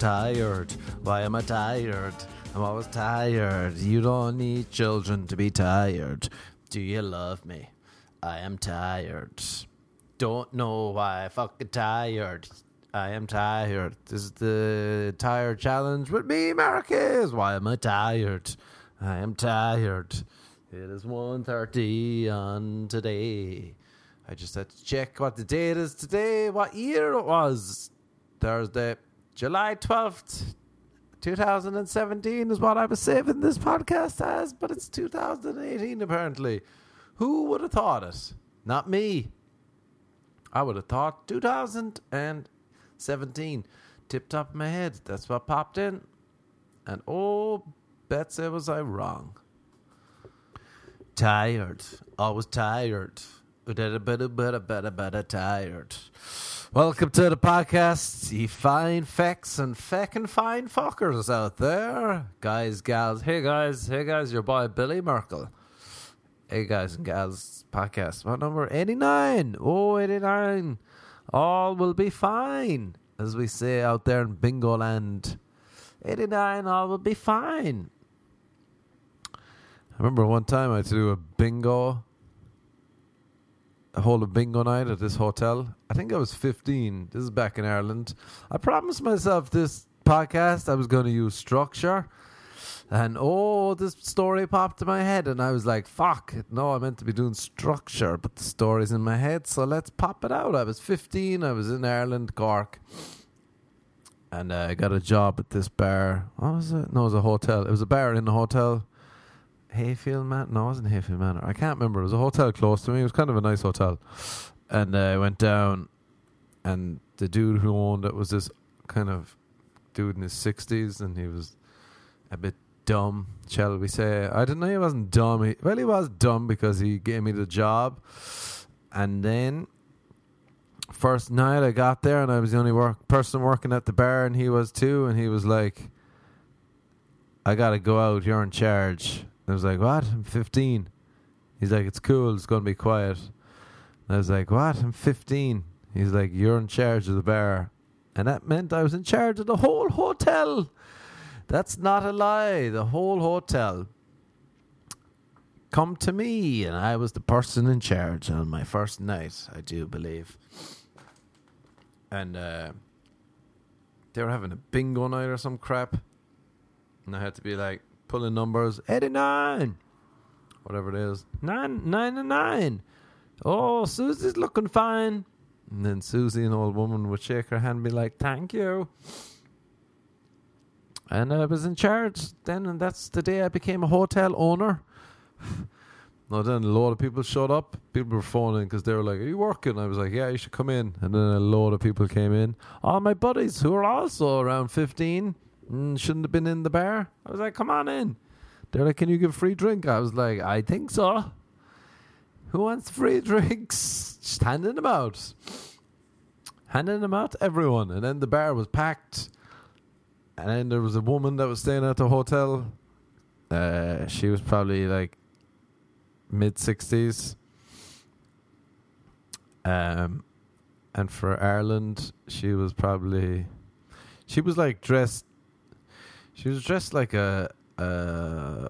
tired. Why am I tired? I'm always tired. You don't need children to be tired. Do you love me? I am tired. Don't know why I fucking tired. I am tired. This is the tired challenge with me, Marcus. Why am I tired? I am tired. It is 1.30 on today. I just had to check what the date is today, what year it was. Thursday, July 12th, 2017 is what I was saving this podcast as, but it's 2018 apparently. Who would have thought it? Not me. I would have thought 2017. Tip top of my head. That's what popped in. And oh, Betsy, was I wrong. Tired. Always tired. Tired. Welcome to the podcast, you fine fecks and feckin' fine fuckers out there. Guys, gals. Hey, guys. Hey, guys. Your boy, Billy Merkel. Hey, guys and gals. Podcast. What number? 89. Oh, 89. All will be fine, as we say out there in Bingo Land. 89, all will be fine. I remember one time I had to do a bingo whole of bingo night at this hotel. I think I was 15. This is back in Ireland. I promised myself this podcast I was going to use structure. And oh, this story popped in my head, and I was like, fuck, no, I meant to be doing structure, but the story's in my head, so let's pop it out. I was 15, I was in Ireland, Cork, and uh, I got a job at this bar. What was it? No, it was a hotel. It was a bar in a hotel Hayfield Man. No, it wasn't Hayfield Manor. I can't remember. It was a hotel close to me. It was kind of a nice hotel. And uh, I went down, and the dude who owned it was this kind of dude in his 60s, and he was a bit dumb, shall we say. I didn't know he wasn't dumb. He, well, he was dumb because he gave me the job. And then, first night I got there, and I was the only work person working at the bar, and he was too. And he was like, I got to go out. You're in charge. I was like, What? I'm 15. He's like, It's cool. It's going to be quiet. And I was like, What? I'm 15. He's like, You're in charge of the bar. And that meant I was in charge of the whole hotel. That's not a lie. The whole hotel. Come to me, and I was the person in charge on my first night, I do believe. And uh, they were having a bingo night or some crap. And I had to be like, pulling numbers. 89 whatever it is. 9 9 and 9 oh susie's looking fine. And then susie an old woman would shake her hand and be like thank you. And i was in charge then and that's the day i became a hotel owner. No then a lot of people showed up. People were phoning because they were like are you working? I was like yeah you should come in. And then a lot of people came in. All my buddies who are also around 15 mm, shouldn't have been in the bar. I was like, come on in. They're like, can you give free drink? I was like, I think so. Who wants free drinks? Just handing them out. Handing them out to everyone. And then the bar was packed. And then there was a woman that was staying at the hotel. Uh, she was probably like mid 60s. Um, and for Ireland, she was probably. She was like dressed she was dressed like a, a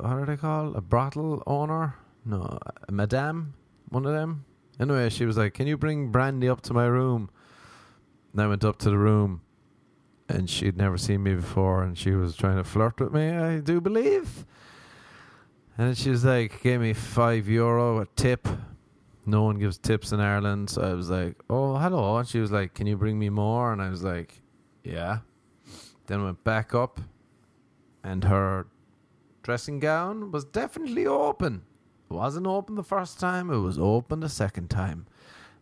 what are they called? A brothel owner? No, a madame, one of them. Anyway, she was like, "Can you bring brandy up to my room?" And I went up to the room, and she'd never seen me before, and she was trying to flirt with me. I do believe. And she was like, gave me five euro a tip. No one gives tips in Ireland, so I was like, "Oh, hello." And she was like, "Can you bring me more?" And I was like, "Yeah." Then went back up and her dressing gown was definitely open. It wasn't open the first time, it was open the second time.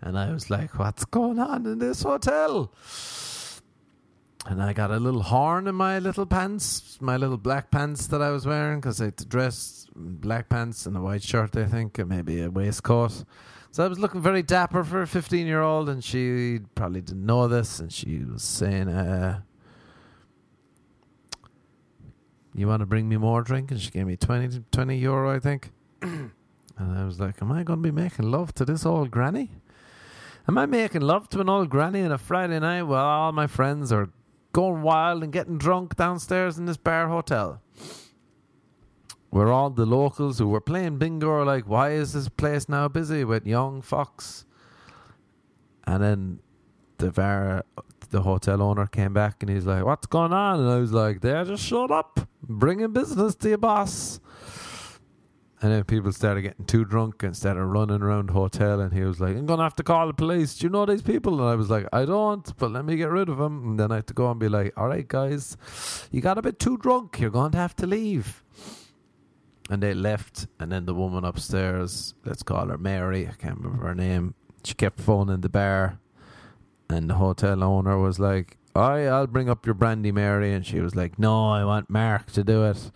And I was like, what's going on in this hotel? And I got a little horn in my little pants, my little black pants that I was wearing because I had to dress black pants and a white shirt, I think, and maybe a waistcoat. So I was looking very dapper for a 15 year old, and she probably didn't know this. And she was saying, uh, you want to bring me more drink? And she gave me 20, 20 euro, I think. and I was like, am I going to be making love to this old granny? Am I making love to an old granny on a Friday night while all my friends are going wild and getting drunk downstairs in this bar hotel. Where all the locals who were playing bingo are like, why is this place now busy with young fucks? And then the bar, the hotel owner came back and he's like, what's going on? And I was like, they just shut up, bringing business to your boss. And then people started getting too drunk and started running around the hotel. And he was like, I'm going to have to call the police. Do you know these people? And I was like, I don't, but let me get rid of them. And then I had to go and be like, all right, guys, you got a bit too drunk. You're going to have to leave. And they left. And then the woman upstairs, let's call her Mary, I can't remember her name, she kept phoning the bar. And the hotel owner was like, right, I'll bring up your brandy, Mary. And she was like, no, I want Mark to do it.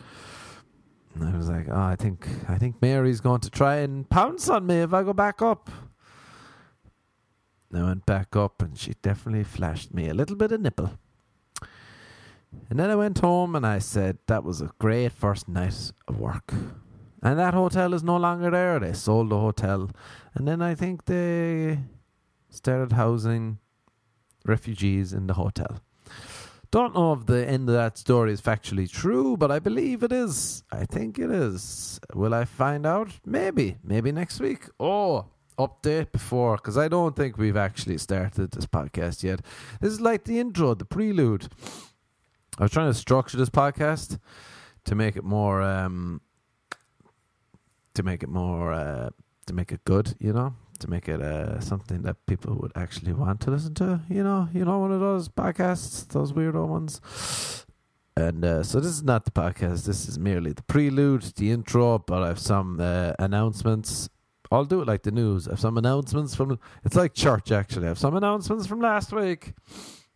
And I was like, oh, I think I think Mary's going to try and pounce on me if I go back up. I went back up and she definitely flashed me a little bit of nipple. And then I went home and I said that was a great first night of work. And that hotel is no longer there. They sold the hotel. And then I think they started housing refugees in the hotel. Don't know if the end of that story is factually true, but I believe it is. I think it is. Will I find out? Maybe. Maybe next week. Oh, update before, because I don't think we've actually started this podcast yet. This is like the intro, the prelude. I was trying to structure this podcast to make it more, um, to make it more, uh, to make it good, you know, to make it uh, something that people would actually want to listen to. You know, you know, one of those podcasts, those weirdo ones. And uh, so this is not the podcast. This is merely the prelude, the intro. But I have some uh, announcements. I'll do it like the news. I have some announcements from. It's like church actually. I have some announcements from last week.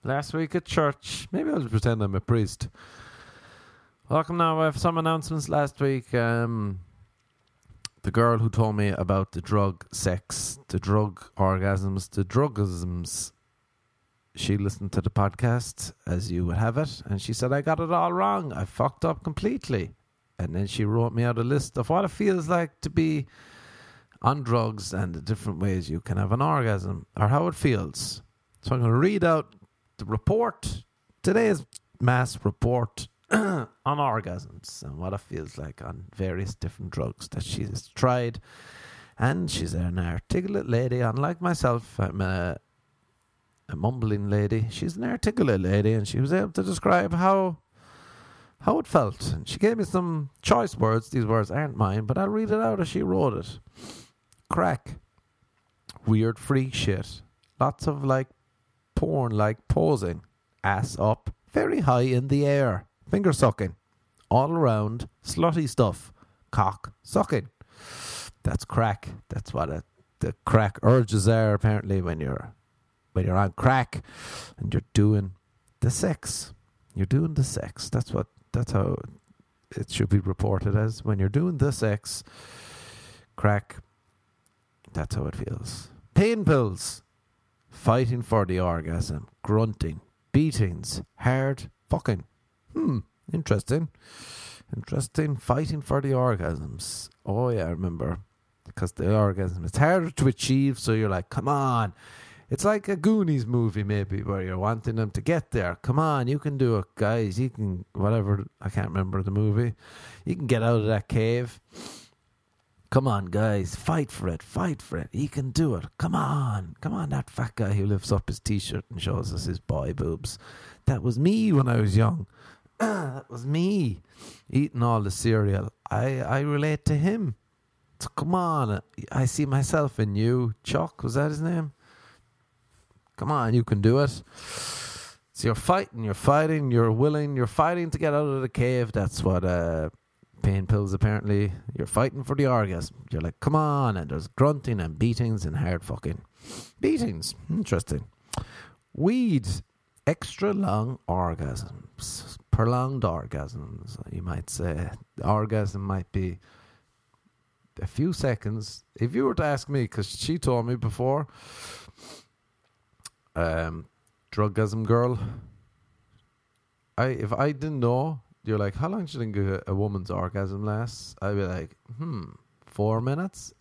Last week at church. Maybe I'll pretend I'm a priest. Welcome now. I have some announcements last week. Um, the girl who told me about the drug sex, the drug orgasms, the drugisms, she listened to the podcast as you would have it, and she said, I got it all wrong. I fucked up completely. And then she wrote me out a list of what it feels like to be on drugs and the different ways you can have an orgasm or how it feels. So I'm going to read out the report, today's mass report on orgasms and what it feels like on various different drugs that she's tried. And she's an articulate lady, unlike myself. I'm a, a mumbling lady. She's an articulate lady, and she was able to describe how how it felt. And she gave me some choice words. These words aren't mine, but I'll read it out as she wrote it. Crack. Weird freak shit. Lots of like porn like posing. Ass up. Very high in the air finger sucking, all around slutty stuff, cock sucking. That's crack. That's what a, the crack urges are apparently when you're when you're on crack and you're doing the sex. You're doing the sex. That's what that's how it should be reported as when you're doing the sex. Crack. That's how it feels. Pain pills. Fighting for the orgasm. Grunting. Beatings. Hard fucking. Hmm, interesting. Interesting. Fighting for the orgasms. Oh, yeah, I remember. Because the orgasm, it's harder to achieve, so you're like, come on. It's like a Goonies movie, maybe, where you're wanting them to get there. Come on, you can do it, guys. You can, whatever, I can't remember the movie. You can get out of that cave. Come on, guys, fight for it, fight for it. He can do it. Come on, come on, that fat guy who lifts up his t shirt and shows us his boy boobs. That was me when I was young. that was me eating all the cereal. I, I relate to him. So come on, I see myself in you. Chuck, was that his name? Come on, you can do it. So you're fighting, you're fighting, you're willing, you're fighting to get out of the cave. That's what uh, pain pills apparently. You're fighting for the orgasm. You're like, come on, and there's grunting and beatings and hard fucking. Beatings. Interesting. Weed. Extra long orgasms prolonged orgasms, you might say. The orgasm might be a few seconds. If you were to ask me, because she told me before, um, drugasm girl. I if I didn't know, you're like, how long do you think a, a woman's orgasm lasts? I'd be like, hmm, four minutes.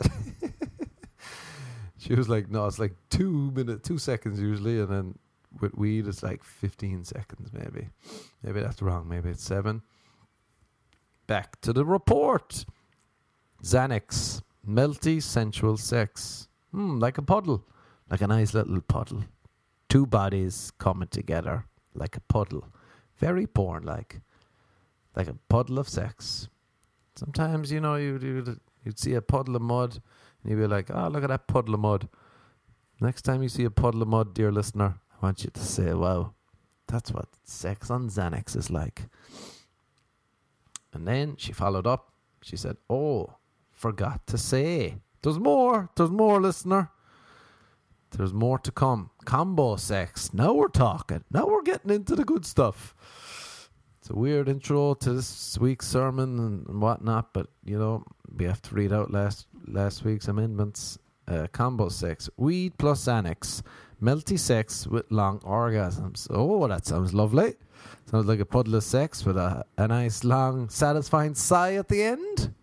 she was like, no, it's like two minutes, two seconds usually, and then with weed is like 15 seconds, maybe. Maybe that's wrong. Maybe it's seven. Back to the report. Xanax, melty sensual sex. Hmm, like a puddle, like a nice little puddle. Two bodies coming together like a puddle. Very porn like. Like a puddle of sex. Sometimes, you know, you'd, you'd, you'd see a puddle of mud and you'd be like, oh, look at that puddle of mud. Next time you see a puddle of mud, dear listener, want you to say, wow, that's what sex on Xanax is like. And then she followed up. She said, oh, forgot to say. There's more. There's more, listener. There's more to come. Combo sex. Now we're talking. Now we're getting into the good stuff. It's a weird intro to this week's sermon and whatnot, but you know we have to read out last last week's amendments. Uh, combo sex, weed plus Xanax, melty sex with long orgasms. Oh, that sounds lovely. Sounds like a puddle of sex with a, a nice long satisfying sigh at the end.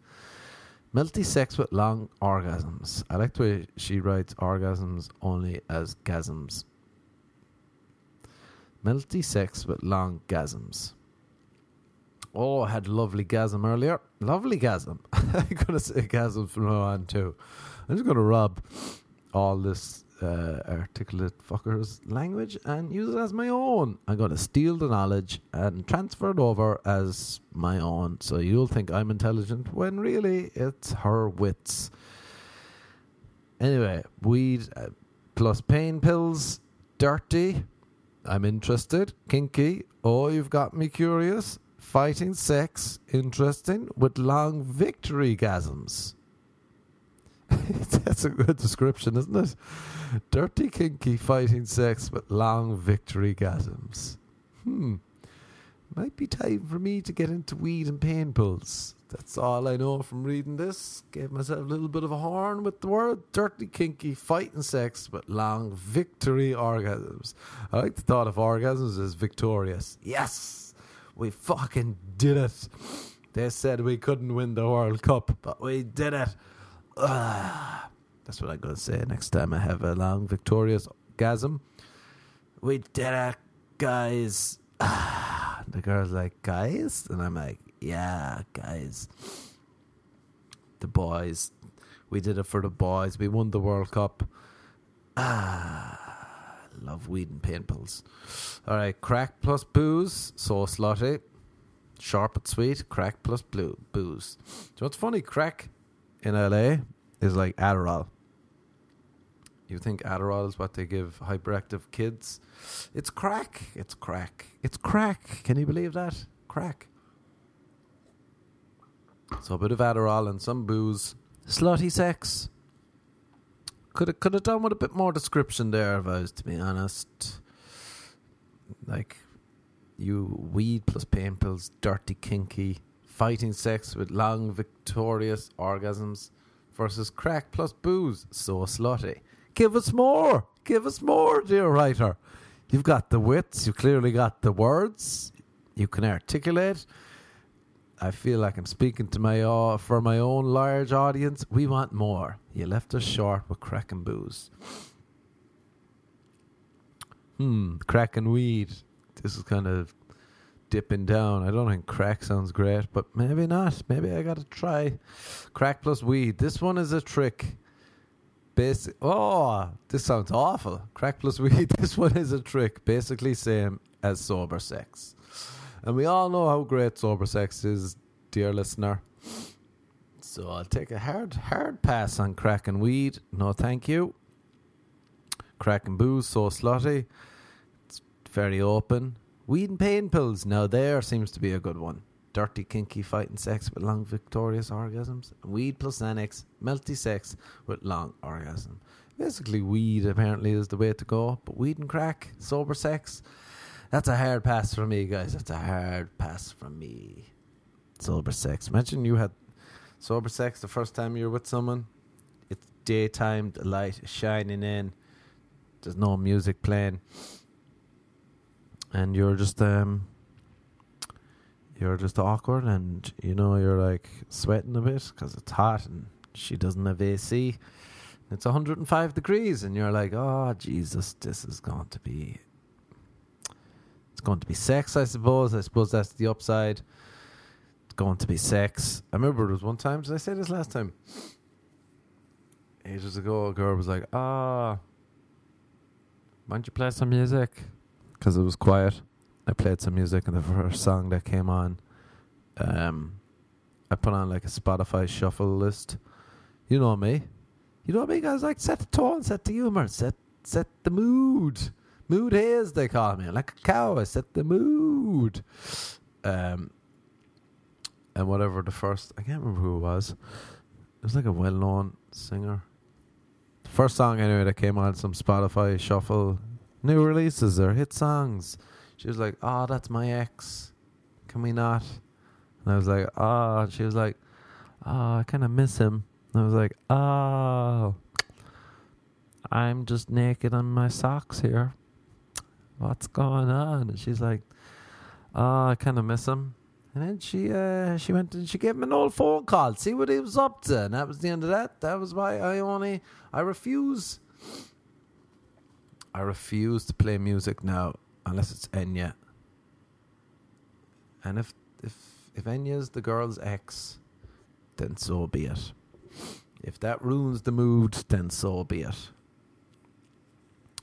Melty sex with long orgasms. I like the way she writes orgasms only as gasms. Melty sex with long gasms. Oh, I had lovely gasm earlier. Lovely gasm. I'm going to say gasm from now on too. I'm just going to rob all this uh, articulate fuckers language and use it as my own. I'm going to steal the knowledge and transfer it over as my own. So you'll think I'm intelligent when really it's her wits. Anyway, weed uh, plus pain pills, dirty. I'm interested. Kinky. Oh, you've got me curious. Fighting sex, interesting, with long victory gasms. That's a good description, isn't it? Dirty, kinky, fighting sex with long victory gasms. Hmm. Might be time for me to get into weed and pain pills. That's all I know from reading this. Gave myself a little bit of a horn with the word dirty, kinky, fighting sex with long victory orgasms. I like the thought of orgasms as victorious. Yes! We fucking did it. They said we couldn't win the World Cup, but we did it. That's what I'm going to say next time I have a long, victorious gasm. We did it, guys. the girl's like, guys? And I'm like, yeah, guys. The boys. We did it for the boys. We won the World Cup. Ah, love weed and pain pills. All right, crack plus booze. So slutty. Sharp but sweet. Crack plus blue booze. So what's funny? Crack in LA is like Adderall. You think Adderall is what they give hyperactive kids? It's crack. It's crack. It's crack. Can you believe that? Crack. So a bit of Adderall and some booze. Slutty sex. Could have could have done with a bit more description there, if I was to be honest. Like you weed plus pain pills, dirty kinky, fighting sex with long victorious orgasms versus crack plus booze, so slutty. Give us more. Give us more, dear writer. You've got the wits. You clearly got the words. You can articulate. I feel like I'm speaking to my uh, for my own large audience. We want more. You left us short with crack and booze. Hmm, crack and weed. This is kind of dipping down. I don't think crack sounds great, but maybe not. Maybe I got to try crack plus weed. This one is a trick. Basic. Oh, this sounds awful. Crack plus weed. This one is a trick. Basically, same as sober sex. And we all know how great sober sex is, dear listener. So I'll take a hard, hard pass on crack and weed. No, thank you. Crack and booze, so slutty. It's very open. Weed and pain pills. Now there seems to be a good one. Dirty, kinky, fighting sex with long, victorious orgasms. Weed plus Xanax, melty sex with long orgasm. Basically, weed apparently is the way to go. But weed and crack, sober sex, that's a hard pass for me, guys. That's a hard pass for me. Sober sex. Imagine you had sober sex the first time you're with someone. It's daytime, the light is shining in. There's no music playing and you're just um you're just awkward and you know you're like sweating a bit because it's hot and she doesn't have AC. It's 105 degrees and you're like, oh Jesus, this is going to be it's going to be sex, I suppose. I suppose that's the upside. It's going to be sex. I remember it was one time, did I say this last time? Ages ago, a girl was like, ah, why don't you play some music? Because it was quiet. I played some music, and the first song that came on, um, I put on like a Spotify shuffle list. You know me. You know me, guys. Like set the tone, set the humor, set set the mood. Mood haze, they call me. Like a cow, I set the mood. Um, and whatever the first, I can't remember who it was. It was like a well-known singer. The first song anyway that came on some Spotify shuffle, new releases or hit songs. She was like, "Oh, that's my ex. Can we not?" And I was like, "Oh." She was like, "Oh, I kind of miss him." And I was like, "Oh." I'm just naked on my socks here. What's going on? And she's like, Oh, I kind of miss him. And then she uh, she went and she gave him an old phone call, see what he was up to. And that was the end of that. That was why I only, I refuse. I refuse to play music now unless it's Enya. And if, if, if Enya's the girl's ex, then so be it. If that ruins the mood, then so be it.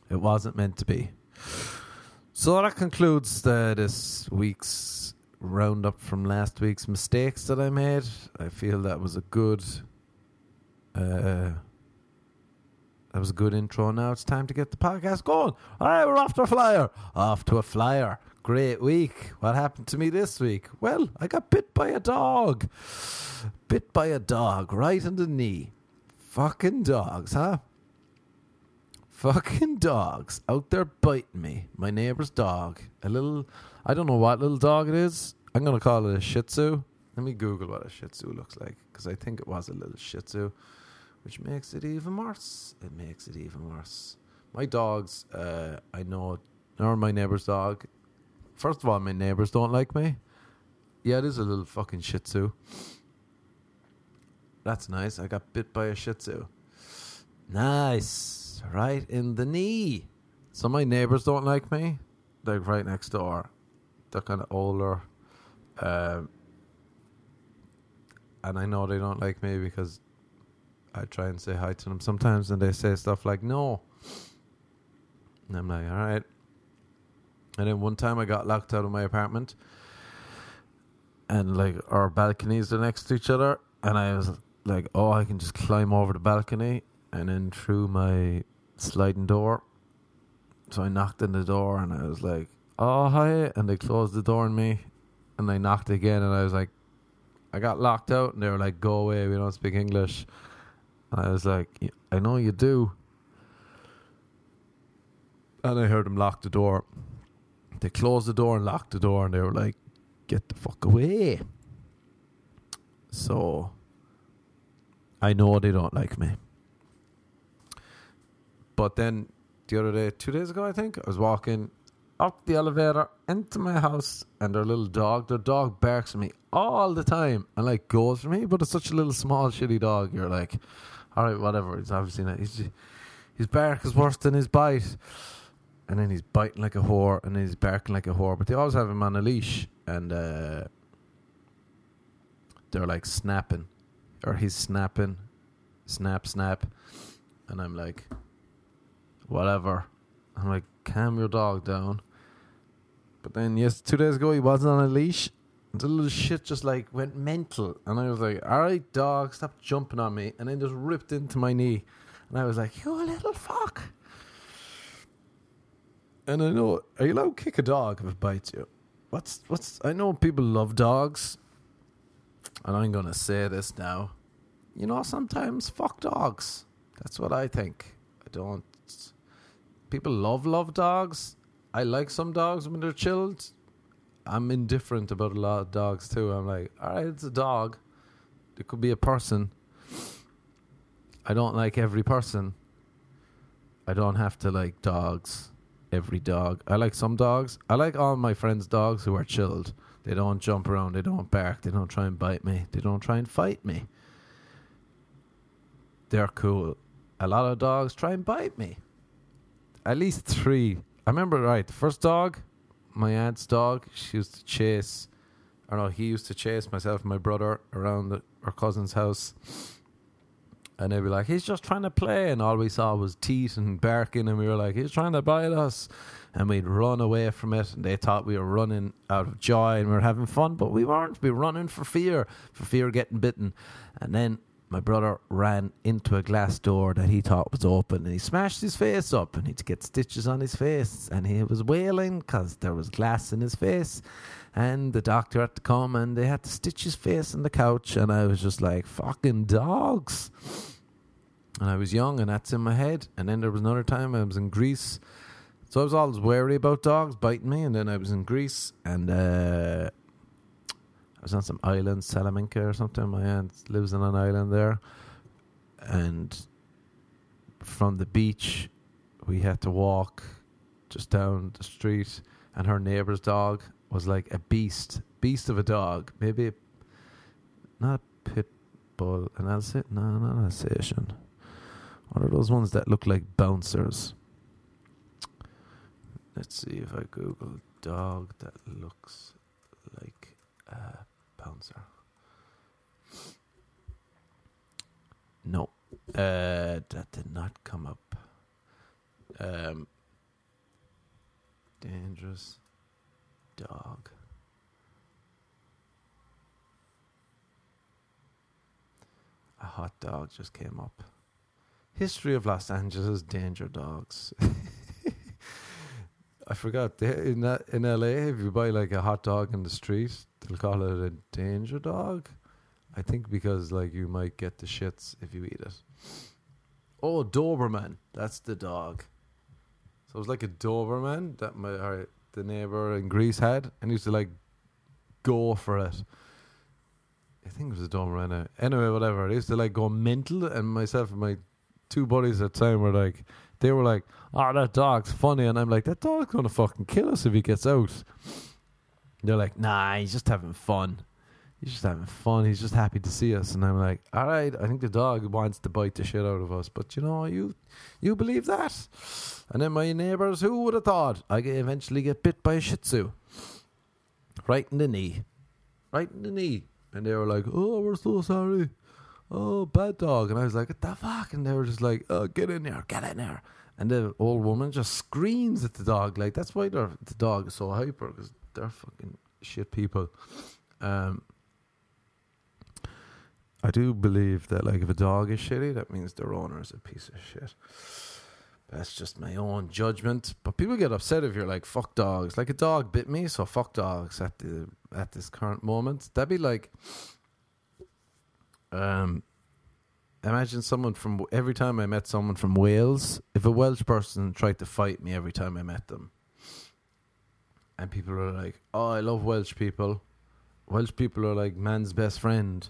It wasn't meant to be. So that concludes the, this week's roundup from last week's mistakes that I made. I feel that was a good. Uh, that was a good intro. Now it's time to get the podcast going. All right, we're off to a flyer. Off to a flyer. Great week. What happened to me this week? Well, I got bit by a dog. Bit by a dog right in the knee. Fucking dogs, huh? fucking dogs out there biting me. My neighbor's dog. A little, I don't know what little dog it is. I'm going to call it a Shih Tzu. Let me Google what a Shih Tzu looks like because I think it was a little Shih Tzu, which makes it even worse. It makes it even worse. My dogs, uh, I know, or my neighbor's dog. First of all, my neighbours don't like me. Yeah, it is a little fucking Shih Tzu. That's nice. I got bit by a Shih Tzu. Nice right in the knee. So my neighbors don't like me. They're right next door. They're kind of older. Um, and I know they don't like me because I try and say hi to them sometimes and they say stuff like, no. And I'm like, all right. And then one time I got locked out of my apartment and like our balconies are next to each other. And I was like, oh, I can just climb over the balcony and then through my sliding door. So I knocked on the door and I was like, "Oh hi!" And they closed the door on me, and I knocked again and I was like, I got locked out and they were like, "Go away, we don't speak English." I was like, "I know you do." And I heard them lock the door. They closed the door and locked the door, and they were like, "Get the fuck away!" So I know they don't like me. But then the other day, two days ago, I think, I was walking up the elevator into my house, and their little dog, their dog barks at me all the time and like goes for me, but it's such a little small shitty dog. You're like, all right, whatever. He's obviously not. He's, his bark is worse than his bite, and then he's biting like a whore, and then he's barking like a whore. But they always have him on a leash, and uh, they're like snapping, or he's snapping, snap, snap, and I'm like whatever. I'm like, calm your dog down. But then, yes, two days ago he wasn't on a leash. The little shit just like went mental, and I was like, "All right, dog, stop jumping on me!" And then just ripped into my knee, and I was like, "You little fuck!" And I know, are you allowed to kick a dog if it bites you? What's what's? I know people love dogs, and I'm gonna say this now. You know, sometimes fuck dogs. That's what I think. I don't people love love dogs. I like some dogs when they're chilled. I'm indifferent about a lot of dogs too. I'm like, all right, it's a dog. It could be a person. I don't like every person. I don't have to like dogs. Every dog. I like some dogs. I like all my friends' dogs who are chilled. They don't jump around. They don't bark. They don't try and bite me. They don't try and fight me. They're cool. A lot of dogs try and bite me at least three. I remember right. The first dog, my aunt's dog. She used to chase, or no, he used to chase myself and my brother around the, our cousin's house. And they'd be like, he's just trying to play. And all we saw was teeth and barking. And we were like, he's trying to bite us. And we'd run away from it. And they thought we were running out of joy and we were having fun. But we weren't. We were running for fear, for fear of getting bitten. And then my brother ran into a glass door that he thought was open and he smashed his face up and he'd get stitches on his face and he was wailing because there was glass in his face and the doctor had to come and they had to stitch his face on the couch and I was just like fucking dogs. And I was young and that's in my head and then there was another time I was in Greece. So I was always wary about dogs biting me and then I was in Greece and uh, I was on some island, Salamanca or something. My aunt lives on an island there, and from the beach, we had to walk just down the street, and her neighbour's dog was like a beast, beast of a dog, maybe not a pit bull, an Alsatian, no, not an Alsatian. What are those ones that look like bouncers? Let's see if I Google dog that looks like a bouncer. No, uh, that did not come up. Um, dangerous dog. A hot dog just came up. History of Los Angeles danger dogs. I forgot in that in LA if you buy like a hot dog in the street, they'll call it a danger dog. I think because like you might get the shits if you eat it. Oh, Doberman, that's the dog. So it was like a Doberman that my or the neighbor in Greece had, and used to like go for it. I think it was a Doberman. Anyway, whatever. They used to like go mental, and myself and my two buddies at the time were like, they were like, "Oh, that dog's funny," and I'm like, "That dog's gonna fucking kill us if he gets out." They're like, "Nah, he's just having fun. He's just having fun. He's just happy to see us." And I'm like, "All right, I think the dog wants to bite the shit out of us, but you know, you you believe that?" And then my neighbors, who would have thought I eventually get bit by a Shih Tzu, right in the knee, right in the knee, and they were like, "Oh, we're so sorry." Oh, bad dog. And I was like, what the fuck? And they were just like, oh, get in there, get in there. And the old woman just screams at the dog. Like, that's why the dog is so hyper, because they're fucking shit people. Um, I do believe that, like, if a dog is shitty, that means their owner is a piece of shit. That's just my own judgment. But people get upset if you're like, fuck dogs. Like, a dog bit me, so fuck dogs at the at this current moment. That'd be like um, imagine someone from every time I met someone from Wales, if a Welsh person tried to fight me every time I met them, and people are like, "Oh, I love Welsh people. Welsh people are like man's best friend."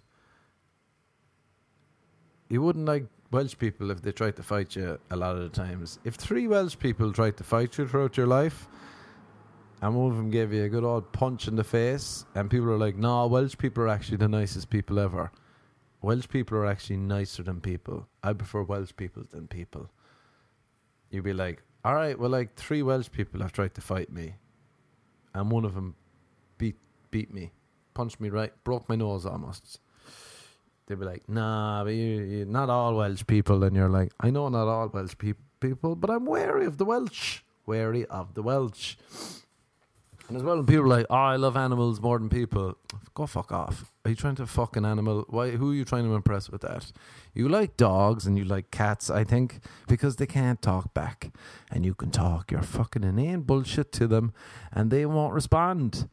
You wouldn't like Welsh people if they tried to fight you a lot of the times. If three Welsh people tried to fight you throughout your life, and one of them gave you a good old punch in the face, and people are like, "No, Welsh people are actually the nicest people ever." Welsh people are actually nicer than people. I prefer Welsh people than people. You'd be like, all right, well, like three Welsh people have tried to fight me, and one of them beat beat me, punched me right, broke my nose almost. They'd be like, nah, but you, you not all Welsh people, and you're like, I know not all Welsh pe- people, but I'm wary of the Welsh, wary of the Welsh. And as well, when people are like, "Oh, I love animals more than people," go fuck off. Are you trying to fuck an animal? Why? Who are you trying to impress with that? You like dogs and you like cats, I think, because they can't talk back, and you can talk your fucking inane bullshit to them, and they won't respond.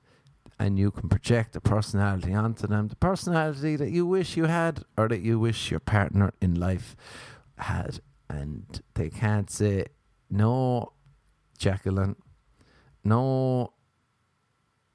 And you can project a personality onto them, the personality that you wish you had, or that you wish your partner in life had, and they can't say, "No, Jacqueline, no,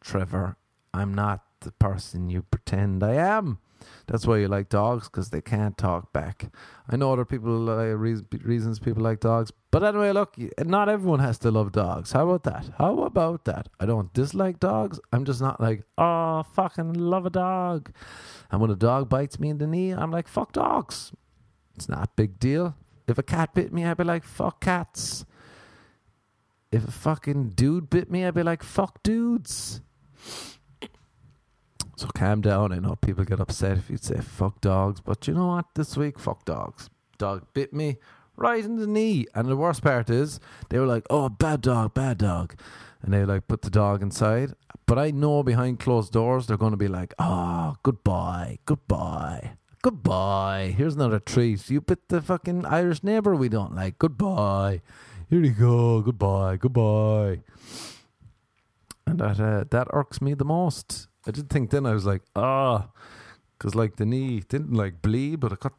Trevor, I'm not the person you pretend I am. That's why you like dogs because they can't talk back. I know other people uh, reasons people like dogs, but anyway, look, not everyone has to love dogs. How about that? How about that? I don't dislike dogs. I'm just not like, oh, fucking love a dog. And when a dog bites me in the knee, I'm like, fuck dogs. It's not a big deal. If a cat bit me, I'd be like, fuck cats. if a fucking dude bit me, I'd be like, fuck dudes. So calm down. I know people get upset if you say fuck dogs, but you know what? This week, fuck dogs. Dog bit me right in the knee. And the worst part is, they were like, oh, bad dog, bad dog. And they like put the dog inside. But I know behind closed doors, they're going to be like, oh, goodbye, goodbye, goodbye. Here's another treat. You bit the fucking Irish neighbour we don't like. Goodbye. Here you go. Goodbye, goodbye. And that, uh, that irks me the most. I did think then I was like, ah, because like the knee didn't like bleed, but it cut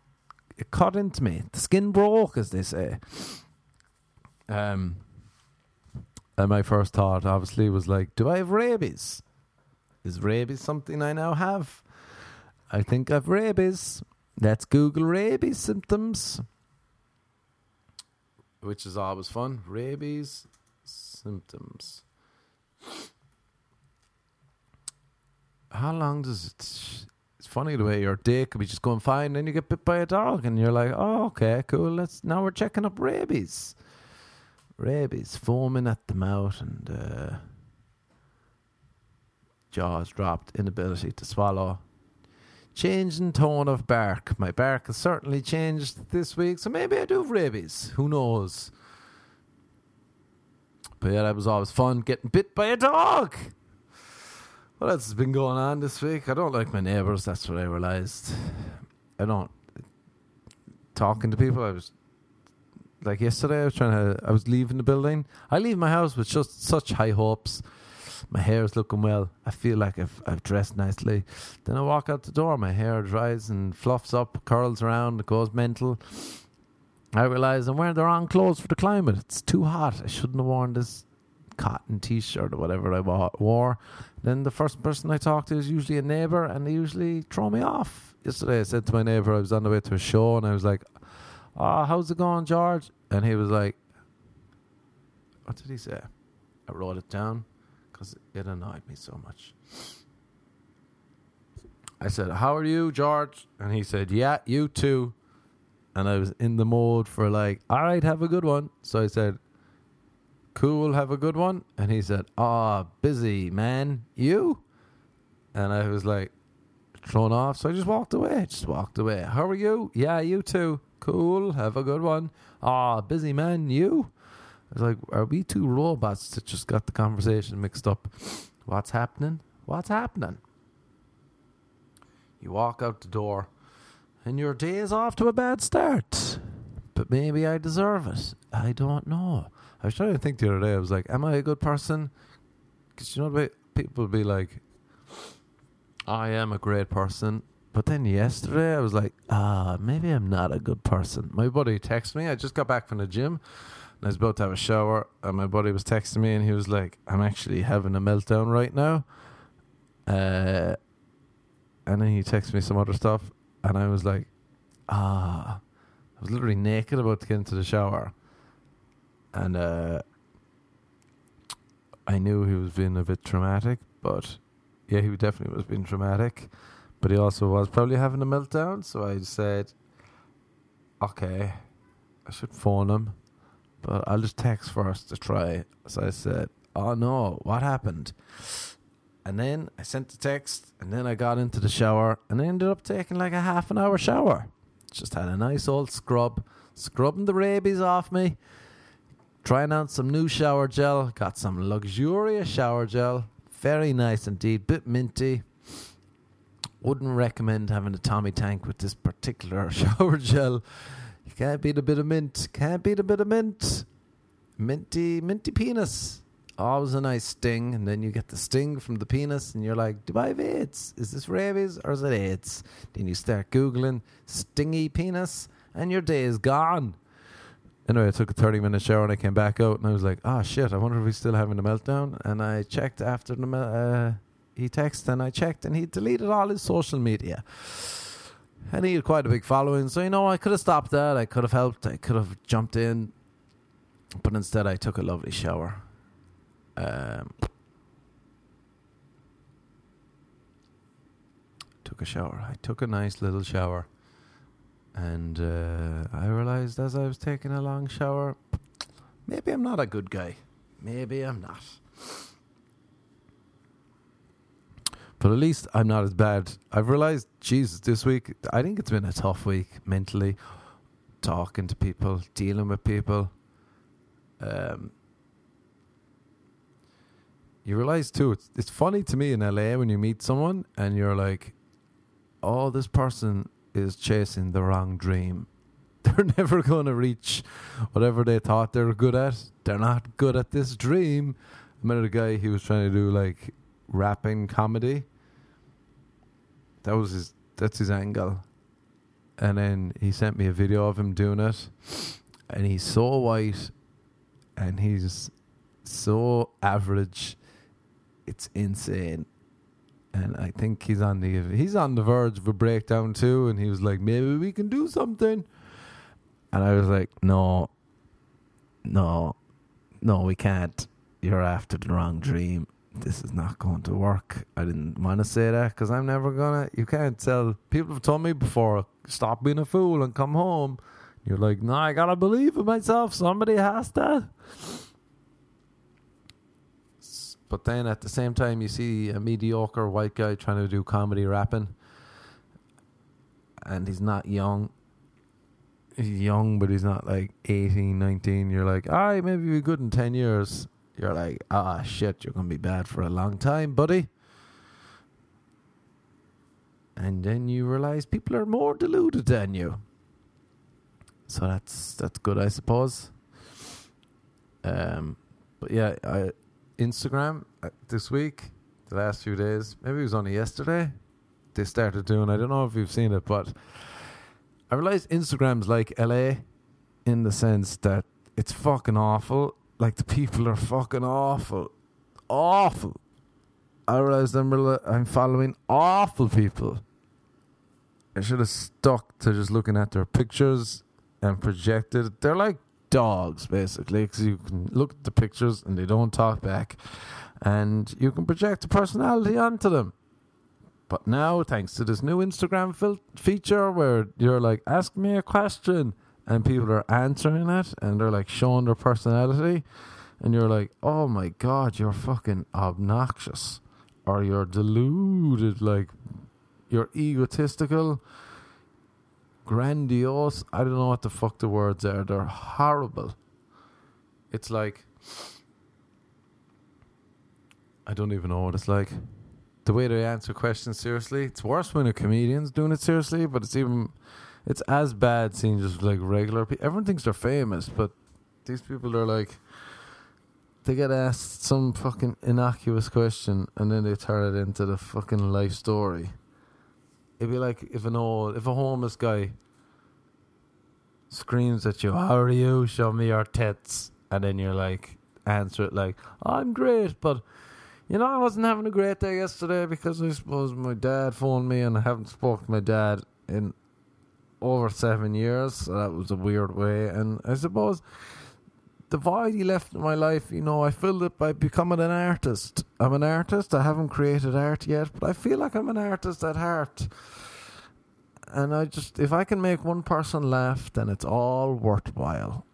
it cut into me. The skin broke, as they say. Um, and my first thought, obviously, was like, do I have rabies? Is rabies something I now have? I think I've rabies. Let's Google rabies symptoms, which is always fun. Rabies symptoms. How long does it? It's funny the way your day could be just going fine, and then you get bit by a dog, and you're like, "Oh, okay, cool. Let's now we're checking up rabies." Rabies, foaming at the mouth, and uh, jaws dropped, inability to swallow. Change in tone of bark. My bark has certainly changed this week, so maybe I do have rabies. Who knows? But yeah, that was always fun getting bit by a dog. What has been going on this week? I don't like my neighbours. That's what I realised. I don't talking to people. I was like yesterday. I was trying to. I was leaving the building. I leave my house with just such high hopes. My hair is looking well. I feel like I've I've dressed nicely. Then I walk out the door. My hair dries and fluffs up, curls around, it goes mental. I realise I'm wearing the wrong clothes for the climate. It's too hot. I shouldn't have worn this cotton t-shirt or whatever I wore. Then the first person I talk to is usually a neighbour, and they usually throw me off. Yesterday, I said to my neighbour I was on the way to a show, and I was like, "Ah, oh, how's it going, George?" And he was like, "What did he say?" I wrote it down because it annoyed me so much. I said, "How are you, George?" And he said, "Yeah, you too." And I was in the mode for like, "All right, have a good one." So I said, cool, have a good one. And he said, ah, busy, man. You? And I was like, thrown off. So I just walked away. Just walked away. How are you? Yeah, you too. Cool, have a good one. Ah, busy, man. You? I was like, are we two robots that just got the conversation mixed up? What's happening? What's happening? You walk out the door and your day is off to a bad start. But maybe I deserve it. I don't know. I was trying to think the other day. I was like, "Am I a good person?" Because you know, people be like, "I am a great person," but then yesterday I was like, "Ah, maybe I'm not a good person." My buddy texted me. I just got back from the gym. And I was about to have a shower, and my buddy was texting me, and he was like, "I'm actually having a meltdown right now." Uh, and then he texted me some other stuff, and I was like, "Ah." I was literally naked about to get into the shower and uh, I knew he was being a bit traumatic, but yeah, he definitely was being traumatic, but he also was probably having a meltdown. So I said, okay, I should phone him, but I'll just text first to try. So I said, oh no, what happened? And then I sent the text, and then I got into the shower, and I ended up taking like a half an hour shower. Just had a nice old scrub, scrubbing the rabies off me Trying out some new shower gel. Got some luxurious shower gel. Very nice indeed. Bit minty. Wouldn't recommend having a Tommy tank with this particular shower gel. You can't beat a bit of mint. Can't beat a bit of mint. Minty, minty penis. Always a nice sting, and then you get the sting from the penis, and you're like, "Do I have AIDS? Is this rabies or is it AIDS?" Then you start googling stingy penis, and your day is gone. Anyway, I took a 30 minute shower and I came back out and I was like, oh shit, I wonder if he's still having a meltdown. And I checked after the uh, he texted and I checked and he deleted all his social media. And he had quite a big following. So, you know, I could have stopped that. I could have helped. I could have jumped in. But instead, I took a lovely shower. Um, took a shower. I took a nice little shower. And uh, I realized as I was taking a long shower, maybe I'm not a good guy. maybe I'm not. But at least I'm not as bad. I've realized, Jesus, this week, I think it's been a tough week mentally, talking to people, dealing with people. Um, you realize too, it's, it's funny to me in LA when you meet someone and you're like, oh, this person is chasing the wrong dream. They're never going to reach whatever they thought they were good at. They're not good at this dream. I met a guy, he was trying to do like rapping comedy. That was his, that's his angle. And then he sent me a video of him doing it. And he's so white and he's so average. It's insane and I think he's on the he's on the verge of a breakdown too. And he was like, maybe we can do something. And I was like, no, no, no, we can't. You're after the wrong dream. This is not going to work. I didn't want to say that because I'm never gonna. You can't tell. People have told me before, stop being a fool and come home. You're like, no, I gotta believe in myself. Somebody has to. But then at the same time, you see a mediocre white guy trying to do comedy rapping, and he's not young. He's young, but he's not like 18, 19. You're like, all right, maybe we're good in 10 years. You're like, ah, shit, you're going to be bad for a long time, buddy. And then you realize people are more deluded than you. So that's that's good, I suppose. Um, but yeah, I Instagram uh, this week, the last few days, maybe it was only yesterday, they started doing. I don't know if you've seen it, but I realized Instagram's like LA in the sense that it's fucking awful. Like the people are fucking awful, awful. I realized I'm I'm following awful people. I should have stuck to just looking at their pictures and projected. They're like dogs, basically, because you can look at the pictures and they don't talk back, and you can project a personality onto them. But now, thanks to this new Instagram fil- feature where you're like, ask me a question, and people are answering it, and they're like showing their personality, and you're like, oh my god, you're fucking obnoxious, or you're deluded, like, you're egotistical grandiose. I don't know what the fuck the words are. They're horrible. It's like I don't even know what it's like. The way they answer questions seriously. It's worse when a comedian's doing it seriously, but it's even it's as bad seeing just like regular people. Everyone thinks they're famous, but these people are like they get asked some fucking innocuous question and then they turn it into the fucking life story. It'd be like if an old, if a homeless guy screams at you, "How are you? Show me your tits," and then you're like, answer it like, "I'm great," but you know, I wasn't having a great day yesterday because I suppose my dad phoned me and I haven't spoken to my dad in over seven years. So that was a weird way, and I suppose the void he left in my life, you know, I filled it by becoming an artist. I'm an artist. I haven't created art yet, but I feel like I'm an artist at heart. And I just, if I can make one person laugh, then it's all worthwhile.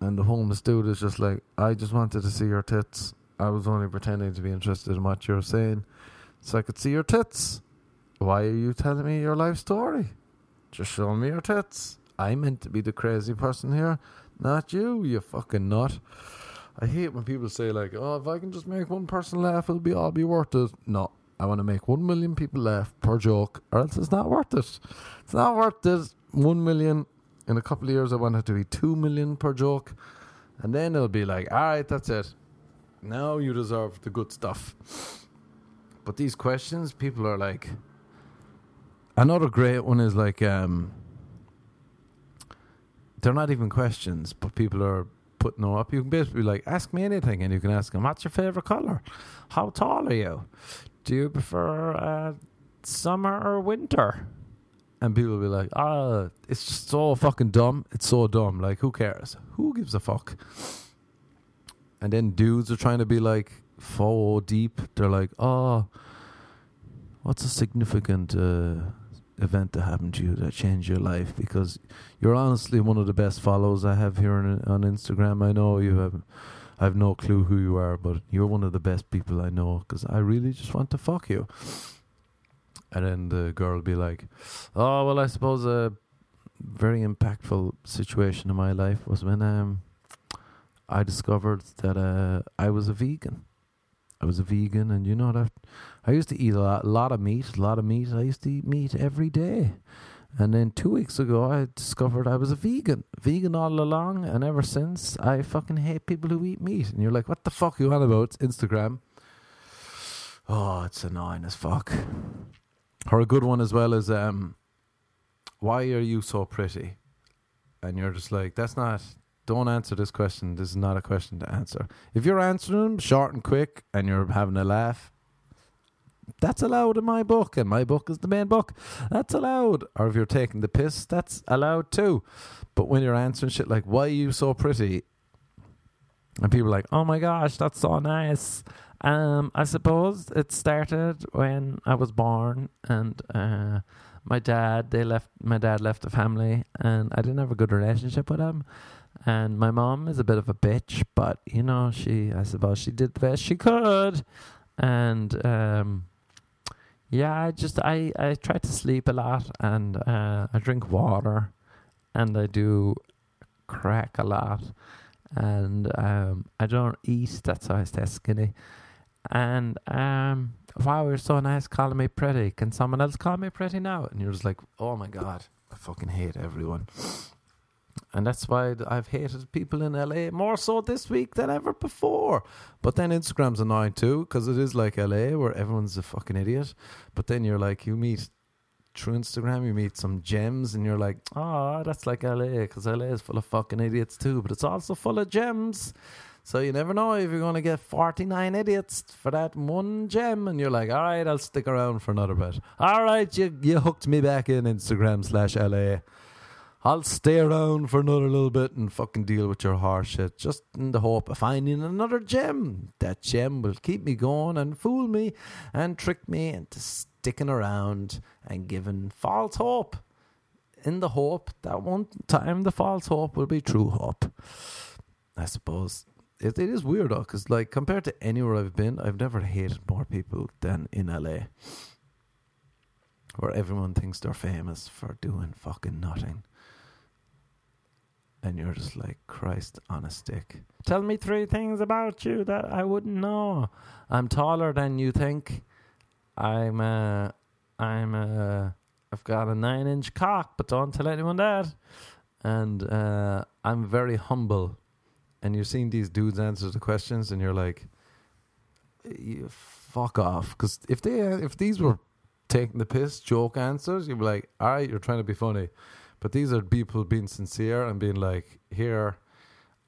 And the homeless dude is just like, I just wanted to see your tits. I was only pretending to be interested in what you were saying. So I could see your tits. Why are you telling me your life story? Just show me your tits. I meant to be the crazy person here. Not you, you fucking nut. I hate when people say like, "Oh, if I can just make one person laugh, it'll be all be worth it." No, I want to make one million people laugh per joke, or else it's not worth it. It's not worth this one million. In a couple of years, I want it to be two million per joke, and then it'll be like, "All right, that's it. Now you deserve the good stuff." But these questions, people are like. Another great one is like, um, they're not even questions, but people are putting them up. You can basically like ask me anything, and you can ask them, "What's your favorite color? How tall are you? Do you prefer uh, summer or winter?" And people will be like, "Ah, it's just so fucking dumb. It's so dumb. Like, who cares? Who gives a fuck?" And then dudes are trying to be like faux deep. They're like, "Oh, what's a significant?" Uh, event that happened to you that changed your life because you're honestly one of the best follows I have here on, on Instagram. I know you have I have no clue who you are, but you're one of the best people I know because I really just want to fuck you. And then the girl will be like, oh, well, I suppose a very impactful situation in my life was when um, I discovered that uh, I was a vegan. I was a vegan, and you know that I used to eat a lot, lot of meat, a lot of meat. I used to eat meat every day. And then two weeks ago, I discovered I was a vegan, vegan all along, and ever since, I fucking hate people who eat meat. And you're like, what the fuck are you on about? It's Instagram. Oh, it's annoying as fuck. Or a good one as well is, um, why are you so pretty? And you're just like, that's not, don't answer this question. This is not a question to answer. If you're answering them short and quick and you're having a laugh, that's allowed in my book, and my book is the main book. That's allowed. Or if you're taking the piss, that's allowed too. But when you're answering shit like, why are you so pretty? And people are like, oh my gosh, that's so nice. Um, I suppose it started when I was born, and uh, my dad they left. My dad left the family, and I didn't have a good relationship with him. And my mom is a bit of a bitch, but you know, she I suppose she did the best she could. And um, yeah, I just I I try to sleep a lot, and uh, I drink water, and I do crack a lot, and um, I don't eat. That's how I stay skinny. And um, wow, you're so nice calling me pretty. Can someone else call me pretty now? And you're just like, oh my god, I fucking hate everyone. And that's why I've hated people in LA more so this week than ever before. But then Instagram's annoying too because it is like LA where everyone's a fucking idiot. But then you're like, you meet through Instagram, you meet some gems, and you're like, oh, that's like LA because LA is full of fucking idiots too. But it's also full of gems. So you never know if you're going to get 49 idiots for that one gem. And you're like, all right, I'll stick around for another bit. All right, you, you hooked me back in Instagram slash LA. I'll stay around for another little bit and fucking deal with your horse shit, just in the hope of finding another gem. That gem will keep me going and fool me and trick me into sticking around and giving false hope. In the hope that one time the false hope will be true hope. I suppose it, it is weird though, because like compared to anywhere I've been, I've never hated more people than in LA, where everyone thinks they're famous for doing fucking nothing and you're just like Christ on a stick. Tell me three things about you that I wouldn't know. I'm taller than you think. I'm uh I'm uh I've got a nine inch cock, but don't tell anyone that. And uh I'm very humble. And you're seeing these dudes answer the questions and you're like you fuck off. Because if they if these were taking the piss joke answers, you'd be like, Alright, you're trying to be funny. But these are people being sincere and being like, here,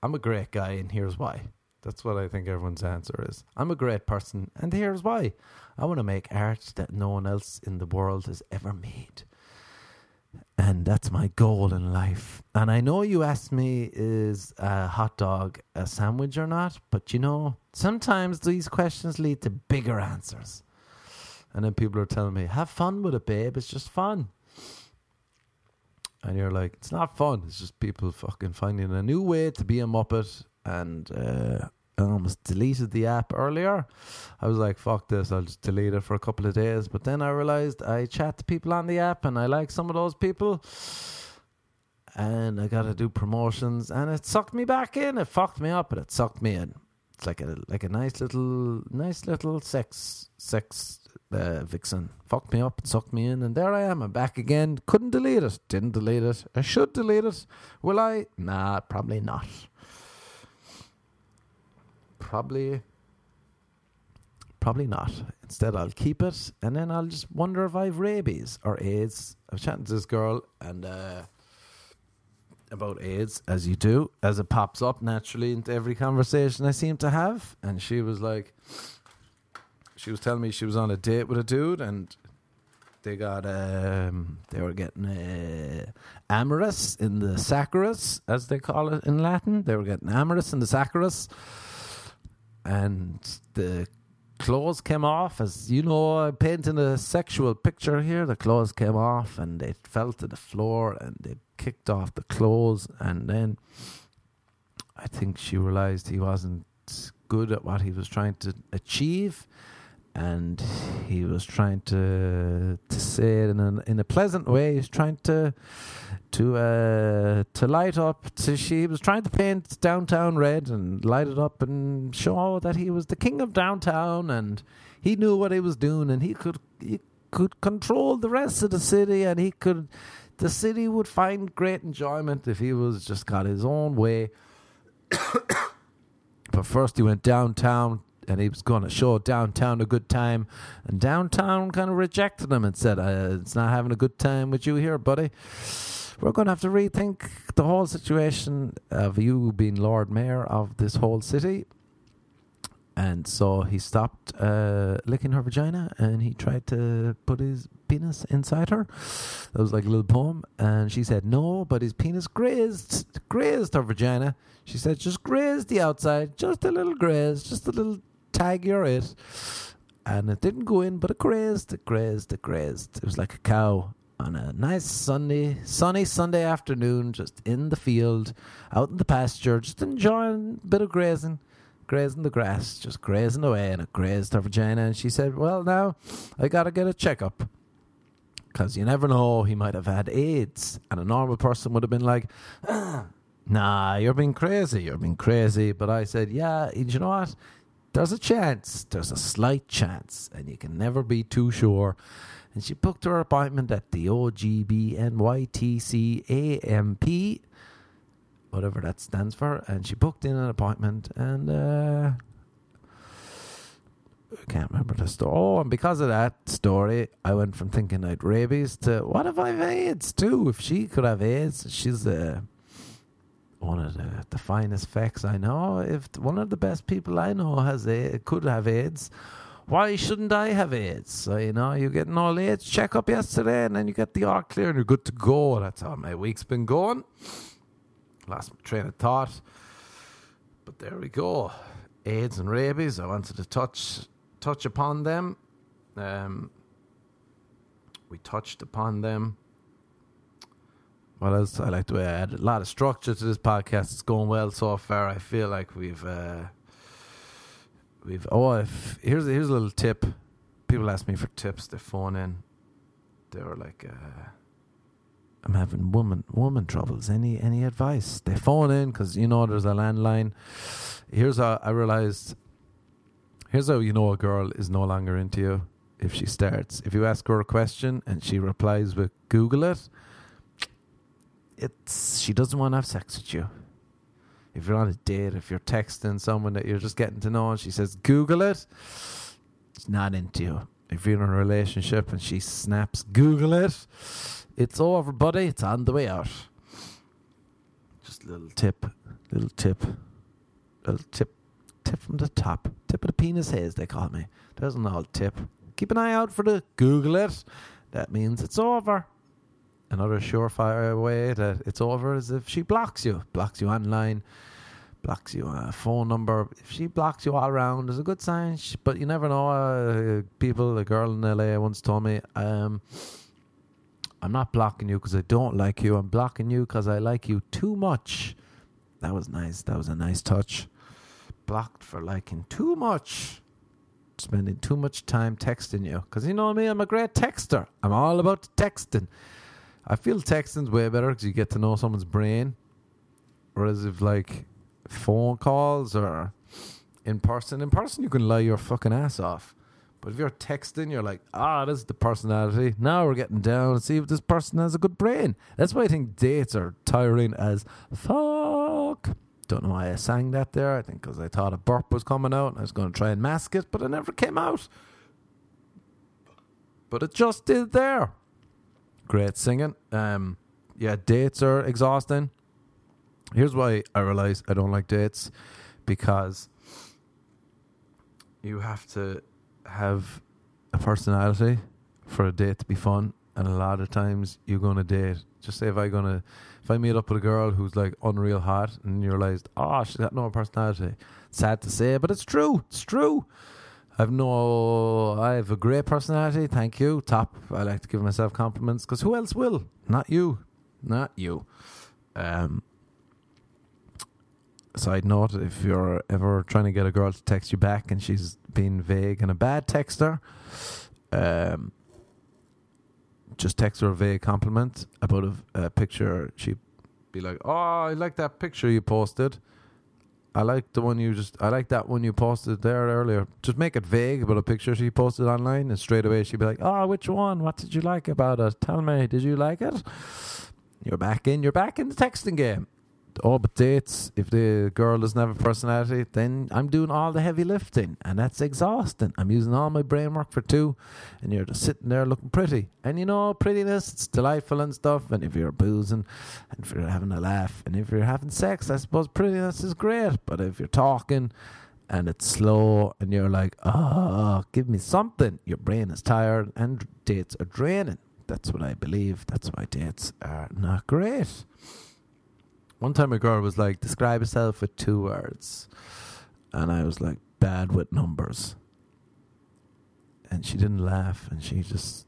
I'm a great guy and here's why. That's what I think everyone's answer is. I'm a great person and here's why. I want to make art that no one else in the world has ever made. And that's my goal in life. And I know you asked me, is a hot dog a sandwich or not? But you know, sometimes these questions lead to bigger answers. And then people are telling me, have fun with it, babe. It's just fun and you're like, it's not fun. It's just people fucking finding a new way to be a muppet. And uh, I almost deleted the app earlier. I was like, fuck this. I'll just delete it for a couple of days. But then I realized I chat to people on the app, and I like some of those people. And I got to do promotions, and it sucked me back in. It fucked me up, but it sucked me in. Like a like a nice little nice little sex sex uh, Vixen fucked me up and sucked me in, and there I am. I'm back again. Couldn't delete it. Didn't delete it. I should delete it. Will I? Nah, probably not. Probably. Probably not. Instead, I'll keep it, and then I'll just wonder if I've rabies or AIDS. I was to this girl, and uh, about AIDS, as you do, as it pops up naturally into every conversation I seem to have, and she was like she was telling me she was on a date with a dude and they got um they were getting uh, amorous in the saccharis as they call it in Latin. They were getting amorous in the saccharis, and the clothes came off. As you know, I'm painting a sexual picture here. The clothes came off and they fell to the floor and they kicked off the clothes, and then I think she realized he wasn't good at what he was trying to achieve, and he was trying to to say it in a in a pleasant way. He's trying to to uh, to light up. To she was trying to paint downtown red and light it up and show that he was the king of downtown and he knew what he was doing and he could he could control the rest of the city and he could the city would find great enjoyment if he was just got his own way. but first he went downtown and he was going to show downtown a good time. And downtown kind of rejected him and said, uh, It's not having a good time with you here, buddy. We're going to have to rethink the whole situation of you being Lord Mayor of this whole city. And so he stopped uh, licking her vagina and he tried to put his penis inside her. That was like a little poem. And she said no, but his penis grazed, grazed her vagina. She said just grazed the outside, just a little graze, just a little tag you're it. And it didn't go in, but it grazed, it grazed, it grazed. It was like a cow on a nice Sunday, sunny Sunday afternoon, just in the field, out in the pasture, just enjoying a bit of grazing grazing the grass, just grazing away, and it grazed her vagina. And she said, Well, now I got to get a checkup. Because you never know, he might have had AIDS. And a normal person would have been like, Nah, you're being crazy, you're being crazy. But I said, Yeah, you know what? There's a chance, there's a slight chance, and you can never be too sure. And she booked her appointment at the OGBNYTCAMP whatever that stands for, and she booked in an appointment, and uh, I can't remember the story. Oh, and because of that story, I went from thinking I'd rabies to what if I've AIDS too? If she could have AIDS, she's uh, one of the, the finest facts I know. If one of the best people I know has a could have AIDS. Why shouldn't I have AIDS? So, you know, you get an all AIDS checkup yesterday and then you get the all clear and you're good to go. That's how my week's been going Last train of thought. But there we go. AIDS and rabies. I wanted to touch touch upon them. Um, we touched upon them. What else? I like to add a lot of structure to this podcast. It's going well so far. I feel like we've uh, we've oh if here's here's a little tip. People ask me for tips. They phone in. They were like. Uh, I'm having woman woman troubles. Any any advice? They phone in because you know there's a landline. Here's how I realized. Here's how you know a girl is no longer into you if she starts. If you ask her a question and she replies with "Google it," it's she doesn't want to have sex with you. If you're on a date, if you're texting someone that you're just getting to know, and she says "Google it," it's not into you. If you're in a relationship and she snaps "Google it," It's over, buddy. It's on the way out. Just a little tip, little tip, little tip, tip from the top. Tip of the penis haze, they call me. There's an old tip. Keep an eye out for the Google it. That means it's over. Another surefire way that it's over is if she blocks you, blocks you online, blocks you on a phone number. If she blocks you all around, is a good sign. But you never know. Uh, people, a girl in LA once told me, um, I'm not blocking you because I don't like you. I'm blocking you because I like you too much. That was nice. That was a nice touch. Blocked for liking too much. Spending too much time texting you. Because you know me, I'm a great texter. I'm all about texting. I feel texting's way better because you get to know someone's brain. Whereas if like phone calls or in person, in person you can lie your fucking ass off. But if you're texting, you're like, ah, this is the personality. Now we're getting down and see if this person has a good brain. That's why I think dates are tiring as fuck. Don't know why I sang that there. I think because I thought a burp was coming out and I was going to try and mask it, but it never came out. But it just did there. Great singing. Um, yeah, dates are exhausting. Here's why I realize I don't like dates because you have to have a personality for a date to be fun, and a lot of times you're to date. Just say if I gonna if I meet up with a girl who's like unreal hot, and you realized, oh, she's got no personality. Sad to say, but it's true. It's true. I've no, I have a great personality. Thank you. Top. I like to give myself compliments because who else will? Not you. Not you. Um, side note: if you're ever trying to get a girl to text you back and she's being vague and a bad texter, um, just text her a vague compliment about a, a picture. She'd be like, "Oh, I like that picture you posted." I like the one you just. I like that one you posted there earlier. Just make it vague about a picture she posted online, and straight away she'd be like, "Oh, which one? What did you like about it? Tell me, did you like it?" You're back in. You're back in the texting game. But dates. If the girl doesn't have a personality, then I'm doing all the heavy lifting, and that's exhausting. I'm using all my brain work for two, and you're just sitting there looking pretty. And you know, prettiness, it's delightful and stuff. And if you're boozing, and if you're having a laugh, and if you're having sex, I suppose prettiness is great. But if you're talking, and it's slow, and you're like, oh, give me something, your brain is tired, and dates are draining. That's what I believe. That's why dates are not great. One time a girl was like, describe yourself with two words. And I was like, bad with numbers. And she didn't laugh and she just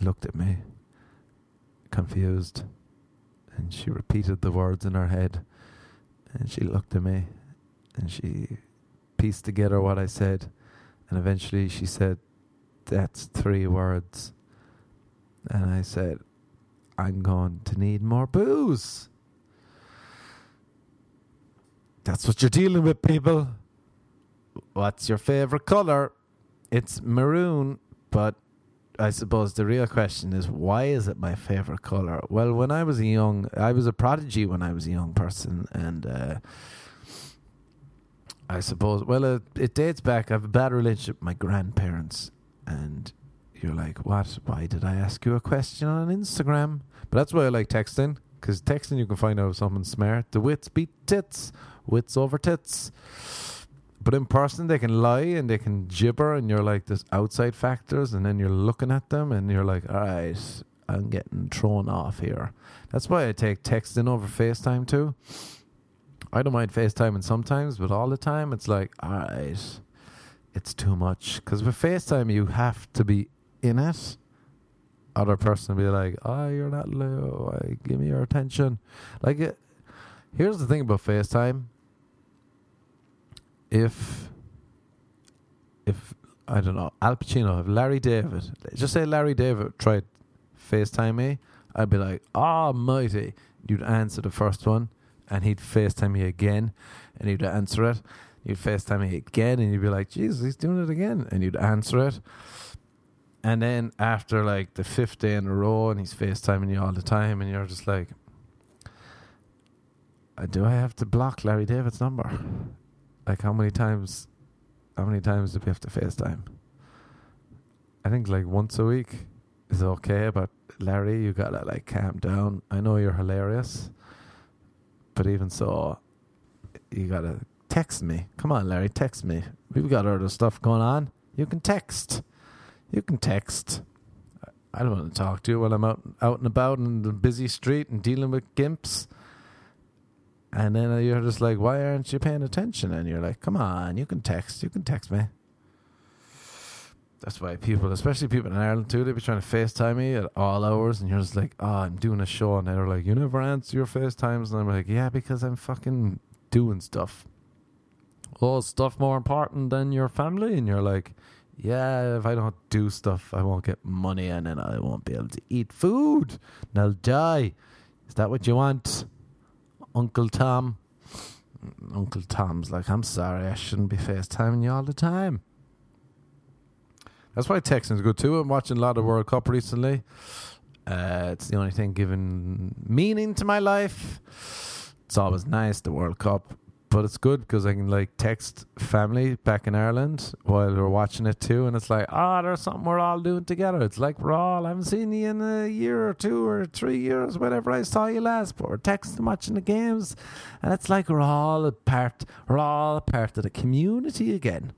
looked at me, confused. And she repeated the words in her head. And she looked at me and she pieced together what I said. And eventually she said, That's three words. And I said, I'm going to need more booze. That's what you're dealing with, people. What's your favorite color? It's maroon, but I suppose the real question is why is it my favorite color? Well, when I was a young, I was a prodigy when I was a young person, and uh, I suppose, well, it, it dates back. I have a bad relationship with my grandparents, and you're like, what? Why did I ask you a question on Instagram? But that's why I like texting, because texting you can find out something smart. The wits beat tits wits over tits. But in person, they can lie and they can gibber, and you're like, there's outside factors, and then you're looking at them, and you're like, all right, I'm getting thrown off here. That's why I take texting over FaceTime too. I don't mind FaceTiming sometimes, but all the time, it's like, all right, it's too much. Because with FaceTime, you have to be in it. Other person be like, oh, you're not low. Give me your attention. Like, it, here's the thing about FaceTime if if I don't know Al Pacino, if Larry David, just say Larry David tried FaceTime me, I'd be like, "Ah, oh, mighty!" you'd answer the first one, and he'd FaceTime me again, and he'd answer it. You'd FaceTime me again, and you'd be like, Jesus, he's doing it again, and you'd answer it. And then after like the fifth day in a row, and he's FaceTiming you all the time, and you're just like, uh, do I have to block Larry David's number? Like how many times? How many times do we have to FaceTime? I think like once a week is okay, but Larry, you gotta like calm down. I know you're hilarious, but even so, you gotta text me. Come on, Larry, text me. We've got other stuff going on. You can text. You can text. I don't want to talk to you while I'm out out and about in the busy street and dealing with gimps. And then you're just like, why aren't you paying attention? And you're like, come on, you can text. You can text me. That's why people, especially people in Ireland too, they be trying to FaceTime me at all hours. And you're just like, oh, I'm doing a show. And they're like, you never answer your FaceTimes. And I'm like, yeah, because I'm fucking doing stuff. Oh, stuff more important than your family? And you're like, yeah, if I don't do stuff, I won't get money and then I won't be able to eat food and I'll die. Is that what you want? Uncle Tom. Uncle Tom's like, I'm sorry, I shouldn't be FaceTiming you all the time. That's why texting is good too. I'm watching a lot of World Cup recently. Uh, it's the only thing giving meaning to my life. It's always nice, the World Cup but it's good because I can like text family back in Ireland while we're watching it too, and it's like, ah, oh, there's something we're all doing together. It's like we're all, I haven't seen you in a year or two or three years, whenever I saw you last, but we're texting, watching the games, and it's like we're all a part, we're all a part of the community again.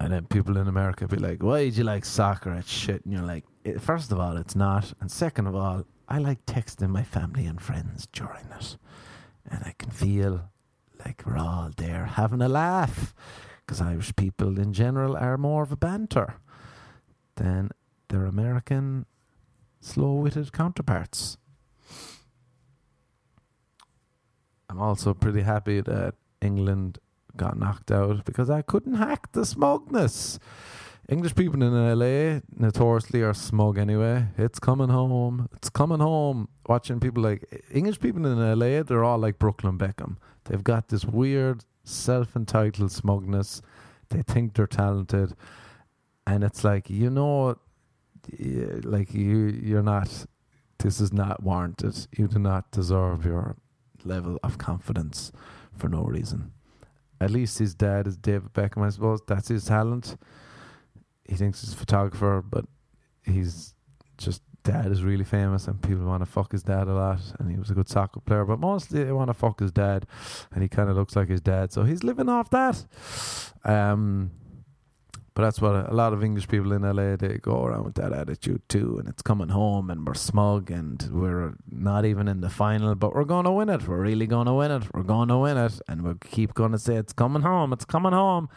And then people in America be like, why do you like soccer? It's shit. And you're like, first of all, it's not. And second of all, I like texting my family and friends during it and I can feel like we're all there having a laugh because Irish people in general are more of a banter than their American slow witted counterparts. I'm also pretty happy that England got knocked out because I couldn't hack the smugness. English people in LA notoriously are smug anyway. It's coming home. It's coming home. Watching people like English people in LA, they're all like Brooklyn Beckham. They've got this weird self entitled smugness. They think they're talented. And it's like, you know, like you, you're not, this is not warranted. You do not deserve your level of confidence for no reason. At least his dad is David Beckham, I suppose. That's his talent. He thinks he's a photographer, but he's just dad is really famous and people want to fuck his dad a lot and he was a good soccer player but mostly they want to fuck his dad and he kind of looks like his dad. So he's living off that. Um but that's what a lot of English people in LA they go around with that attitude too, and it's coming home, and we're smug, and we're not even in the final, but we're going to win it. We're really going to win it. We're going to win it, and we keep going to say it's coming home. It's coming home,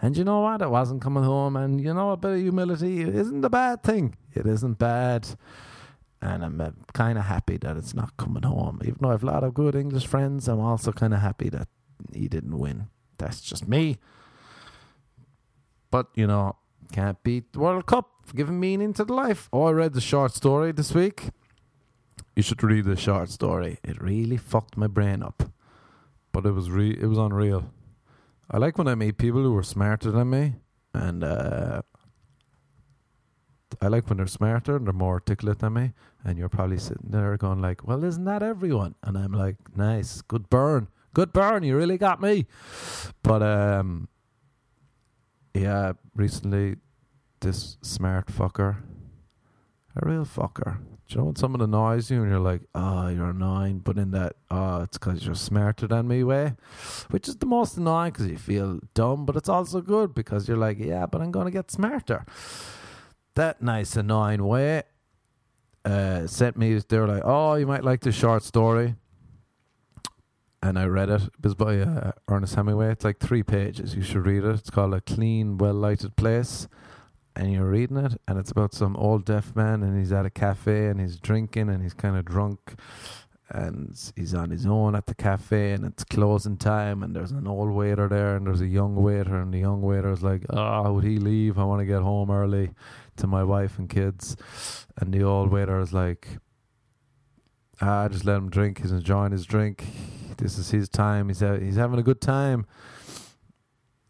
and you know what? It wasn't coming home, and you know a bit of humility isn't a bad thing. It isn't bad. And I'm uh, kind of happy that it's not coming home. Even though I've a lot of good English friends, I'm also kind of happy that he didn't win. That's just me. But, you know, can't beat the World Cup giving meaning to the life. Oh, I read the short story this week. You should read the short story. It really fucked my brain up. But it was re- it was unreal. I like when I meet people who are smarter than me and uh, I like when they're smarter and they're more articulate than me and you're probably sitting there going like, Well, isn't that everyone? And I'm like, Nice, good burn. Good burn, you really got me. But um yeah, recently this smart fucker, a real fucker. Do you know when someone annoys you and you're like, oh, you're annoying, but in that, oh, it's because you're smarter than me way, which is the most annoying because you feel dumb, but it's also good because you're like, yeah, but I'm going to get smarter. That nice, annoying way uh, sent me, they're like, oh, you might like this short story and I read it. It was by uh, Ernest Hemingway. It's like three pages. You should read it. It's called A Clean, Well Lighted Place. And you're reading it, and it's about some old deaf man, and he's at a cafe, and he's drinking, and he's kind of drunk, and he's on his own at the cafe, and it's closing time, and there's an old waiter there, and there's a young waiter, and the young waiter's like, "Oh, would he leave? I want to get home early to my wife and kids," and the old waiter is like, "Ah, just let him drink. He's enjoying his drink." This is his time. He's ha- he's having a good time.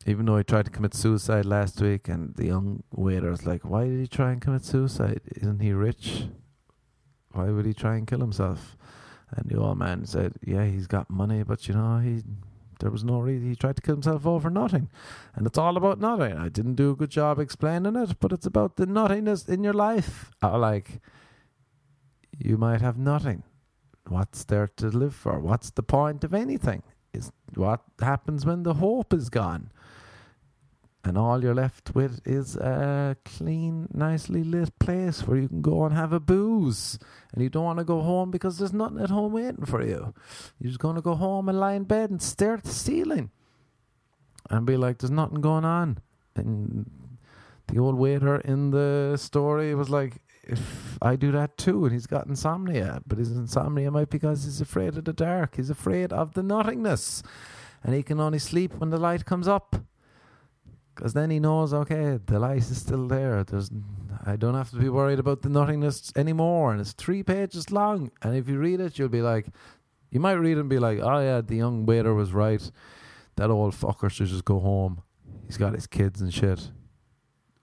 Even though he tried to commit suicide last week, and the young waiter's like, "Why did he try and commit suicide? Isn't he rich? Why would he try and kill himself?" And the old man said, "Yeah, he's got money, but you know he." There was no reason he tried to kill himself over nothing, and it's all about nothing. I didn't do a good job explaining it, but it's about the nothingness in your life. Like you might have nothing, What's there to live for? What's the point of anything? Is what happens when the hope is gone? And all you're left with is a clean, nicely lit place where you can go and have a booze. And you don't want to go home because there's nothing at home waiting for you. You're just going to go home and lie in bed and stare at the ceiling and be like, there's nothing going on. And the old waiter in the story was like, if I do that too, and he's got insomnia, but his insomnia might be because he's afraid of the dark. He's afraid of the nothingness, and he can only sleep when the light comes up. Because then he knows, okay, the light is still there. There's, I don't have to be worried about the nothingness anymore. And it's three pages long. And if you read it, you'll be like, you might read and be like, oh yeah, the young waiter was right. That old fucker should just go home. He's got his kids and shit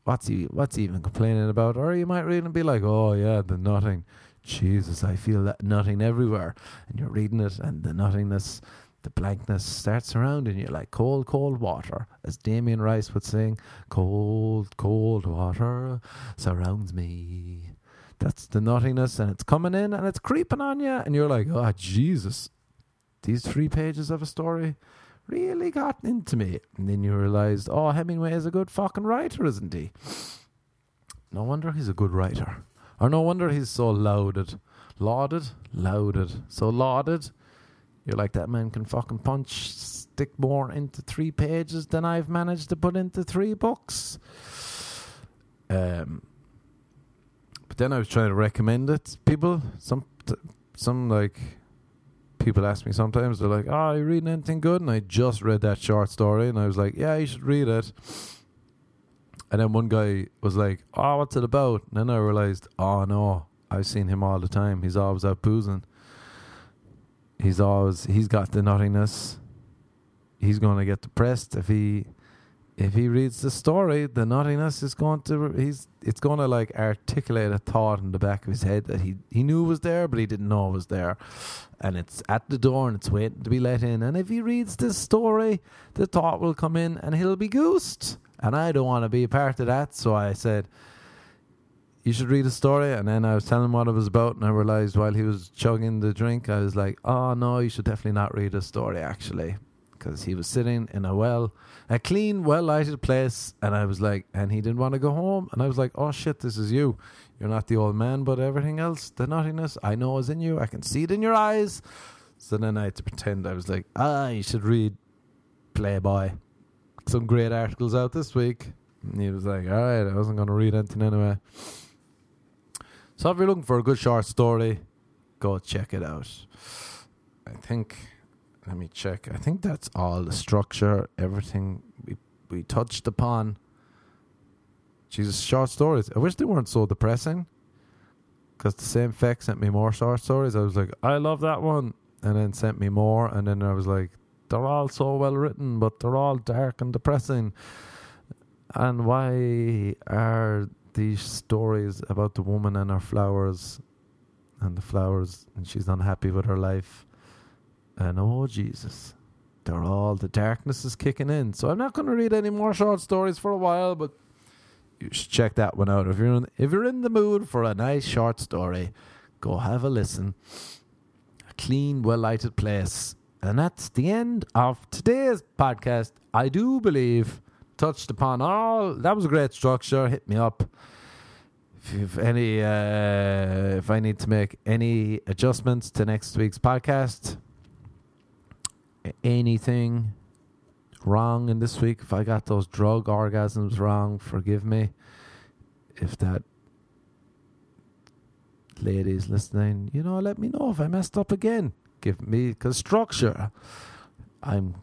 what's he what's he even complaining about? Or you might read and be like, oh yeah, the nothing. Jesus, I feel that nothing everywhere. And you're reading it, and the nothingness, the blankness starts surrounding you like cold, cold water. As Damien Rice would sing, cold, cold water surrounds me. That's the nothingness, and it's coming in and it's creeping on you, and you're like, oh, Jesus. These three pages of a story really got into me. And then you realised, oh, Hemingway is a good fucking writer, isn't he? No wonder he's a good writer. Or no wonder he's so lauded. Lauded? Lauded. So lauded. You're like, that man can fucking punch, stick more into three pages than I've managed to put into three books. Um, but then I was trying to recommend it. People, some, some like people ask me sometimes, they're like, "Oh, are you reading anything good?" And I just read that short story, and I was like, "Yeah, you should read it." And then one guy was like, "Oh, what's it about?" And then I realized, "Oh no, I've seen him all the time. He's always out boozing. He's always he's got the nuttiness. He's going to get depressed if he if he reads the story, the nuttiness is going to he's it's going to like articulate a thought in the back of his head that he he knew was there, but he didn't know was there, and it's at the door and it's waiting to be let in. And if he reads this story, the thought will come in and he'll be goosed. And I don't want to be a part of that, so I said. You should read a story, and then I was telling him what it was about, and I realized while he was chugging the drink, I was like, "Oh no, you should definitely not read a story, actually," because he was sitting in a well a clean, well lighted place. And I was like, and he didn't want to go home. And I was like, oh shit, this is you. You're not the old man, but everything else, the nuttiness, I know is in you. I can see it in your eyes. So then I had to pretend I was like, ah, you should read Playboy. Some great articles out this week. And he was like, all right, I wasn't going to read anything anyway. So if you're looking for a good short story, go check it out. I think let me check. I think that's all the structure, everything we we touched upon. Jesus, short stories. I wish they weren't so depressing. Because the same feck sent me more short stories. I was like, I love that one. And then sent me more. And then I was like, they're all so well written, but they're all dark and depressing. And why are these stories about the woman and her flowers and the flowers and she's unhappy with her life? And oh, Jesus, they're all, the darkness is kicking in. So I'm not going to read any more short stories for a while, but you should check that one out. If you're in, if you're in the mood for a nice short story, go have a listen. A clean, well lighted place. And that's the end of today's podcast. I do believe touched upon all. That was a great structure. Hit me up if any uh, if I need to make any adjustments to next week's podcast anything wrong in this week, if I got those drug orgasms wrong, forgive me. If that ladies listening, you know, let me know if I messed up again. Give me because structure. I'm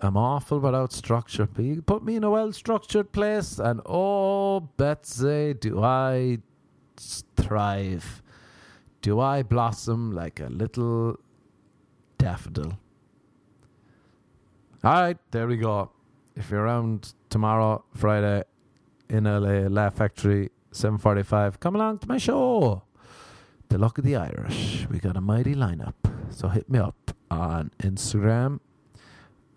I'm awful without structure. But you put me in a well structured place, and oh, Betsy, do I thrive? Do I blossom like a little daffodil? All right, there we go. If you're around tomorrow, Friday, in LA, Laugh Factory, 7.45, come along to my show. The Luck of the Irish. We got a mighty lineup. So hit me up on Instagram.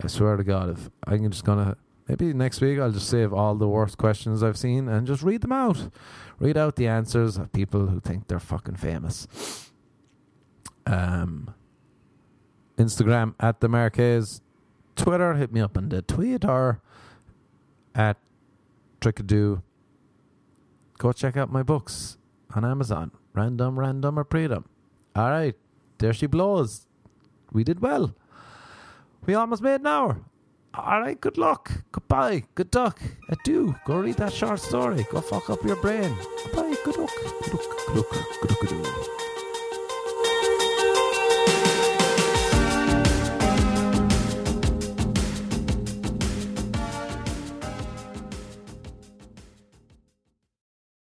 I swear to God, if I'm just going to, maybe next week I'll just save all the worst questions I've seen and just read them out. Read out the answers of people who think they're fucking famous. Um, Instagram at the Marquez Twitter, hit me up on the uh, Twitter at Trickadoo. Go check out my books on Amazon. Random, random, or freedom. All right, there she blows. We did well. We almost made an hour. All right, good luck. Goodbye. Good luck. Adieu. Go read that short story. Go fuck up your brain. Goodbye. Good luck. Good luck. Good luck. Good luck. Good luck.